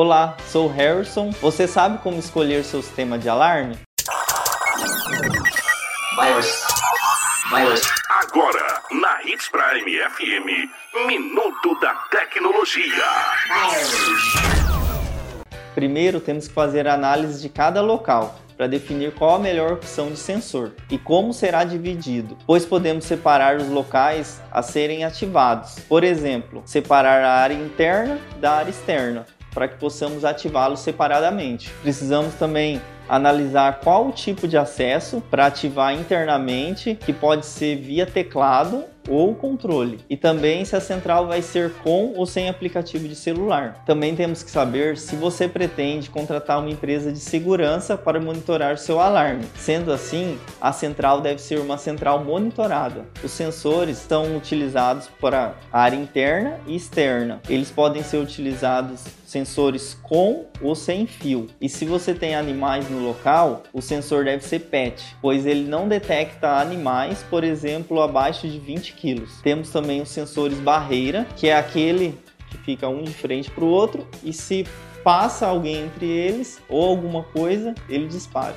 Olá, sou Harrison. Você sabe como escolher seu sistema de alarme? Virus. Virus. Agora, na Hits Prime FM, Minuto da Tecnologia. Primeiro, temos que fazer a análise de cada local para definir qual a melhor opção de sensor e como será dividido, pois podemos separar os locais a serem ativados. Por exemplo, separar a área interna da área externa, para que possamos ativá-los separadamente. Precisamos também analisar qual o tipo de acesso para ativar internamente, que pode ser via teclado ou controle. E também se a central vai ser com ou sem aplicativo de celular. Também temos que saber se você pretende contratar uma empresa de segurança para monitorar seu alarme. Sendo assim, a central deve ser uma central monitorada. Os sensores são utilizados para área interna e externa. Eles podem ser utilizados sensores com ou sem fio. E se você tem animais no local, o sensor deve ser PET, pois ele não detecta animais, por exemplo, abaixo de 20 quilos. Temos também os sensores barreira, que é aquele que fica um de frente para o outro e se passa alguém entre eles ou alguma coisa, ele dispara.